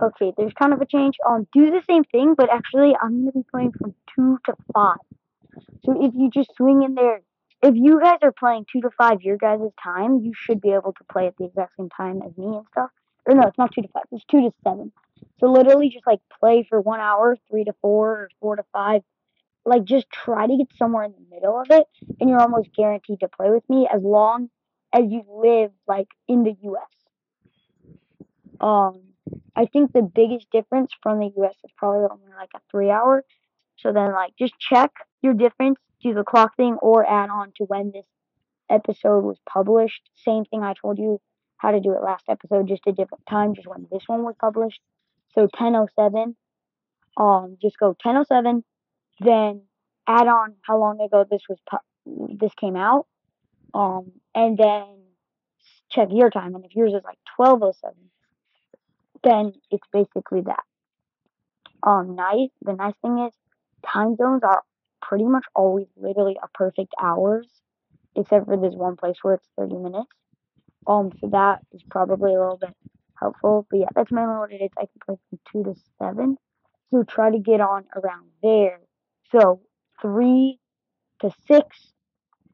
Okay, there's kind of a change. Um, do the same thing, but actually, I'm gonna be playing from two to five. So if you just swing in there, if you guys are playing two to five your guys' time, you should be able to play at the exact same time as me and stuff. Or no, it's not two to five. It's two to seven. So literally, just like play for one hour, three to four, or four to five. Like just try to get somewhere in the middle of it, and you're almost guaranteed to play with me as long as you live like in the U.S. Um, I think the biggest difference from the US is probably only like a three hour. So then like just check your difference, do the clock thing or add on to when this episode was published. Same thing I told you how to do it last episode, just a different time, just when this one was published. So 1007, um, just go 1007, then add on how long ago this was pu- this came out, um, and then check your time. And if yours is like 1207, then it's basically that. Um, nice. The nice thing is, time zones are pretty much always literally a perfect hours, except for this one place where it's 30 minutes. Um, so that is probably a little bit helpful. But yeah, that's mainly what it is. I can play from two to seven, so try to get on around there. So three to six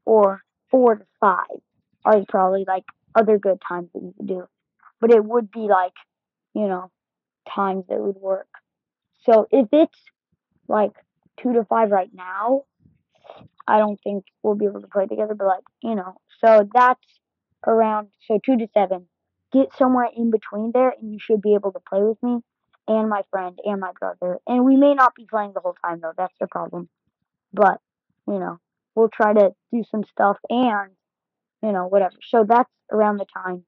or four to five are probably like other good times that you could do. But it would be like, you know, times that would work. So if it's like two to five right now, I don't think we'll be able to play together. But like, you know, so that's around so two to seven. Get somewhere in between there, and you should be able to play with me and my friend and my brother. And we may not be playing the whole time though. That's the problem. But you know, we'll try to do some stuff and you know whatever. So that's around the time